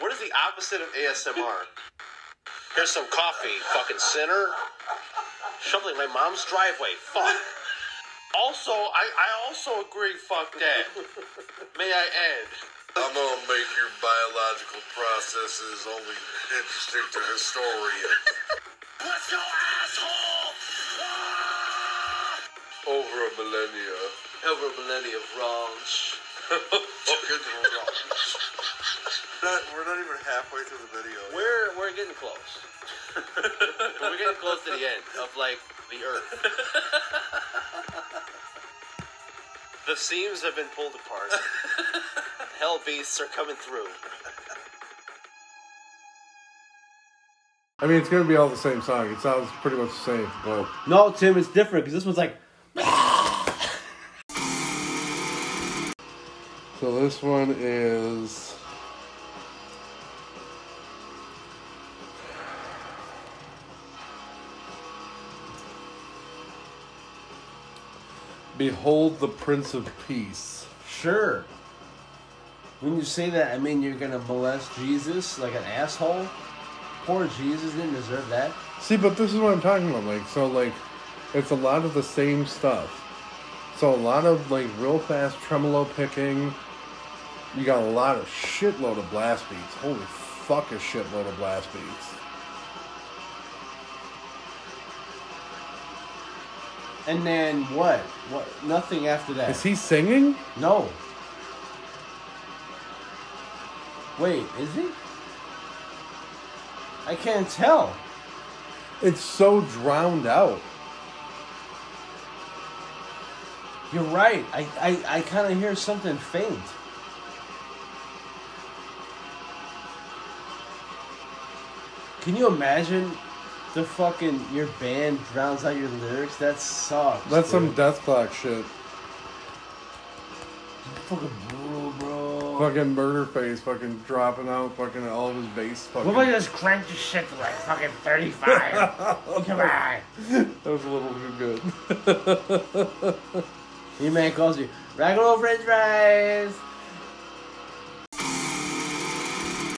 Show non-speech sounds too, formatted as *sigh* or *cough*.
What is the opposite of ASMR? Here's some coffee, fucking sinner. Shoveling my mom's driveway. Fuck. Also, I, I also agree, fuck that. May I add? I'm gonna make your biological processes only interesting to historians. Let's go, asshole! Over a millennia. Over a millennia of wrongs. *laughs* Fucking wrongs. Not, we're not even halfway through the video. We're we're getting close. *laughs* we're getting close to the end of like the earth. *laughs* the seams have been pulled apart. *laughs* Hell beasts are coming through. I mean, it's gonna be all the same song. It sounds pretty much the same. Well, No, Tim, it's different because this one's like. so this one is. Behold the Prince of Peace. Sure. When you say that, I mean you're gonna molest Jesus like an asshole. Poor Jesus didn't deserve that. See, but this is what I'm talking about. Like, so, like, it's a lot of the same stuff. So, a lot of, like, real fast tremolo picking. You got a lot of shitload of blast beats. Holy fuck, a shitload of blast beats. And then what? What? Nothing after that. Is he singing? No. Wait, is he? I can't tell. It's so drowned out. You're right. I I, I kind of hear something faint. Can you imagine the fucking your band drowns out your lyrics? That sucks. That's some Dethklok shit. fucking brutal, bro. Fucking Murderface, fucking dropping out, fucking all of his bass. Fucking. What about you just crank your shit to like fucking 35? *laughs* Come on. That was a little too good. *laughs* Your man calls you, Ragged old french fries.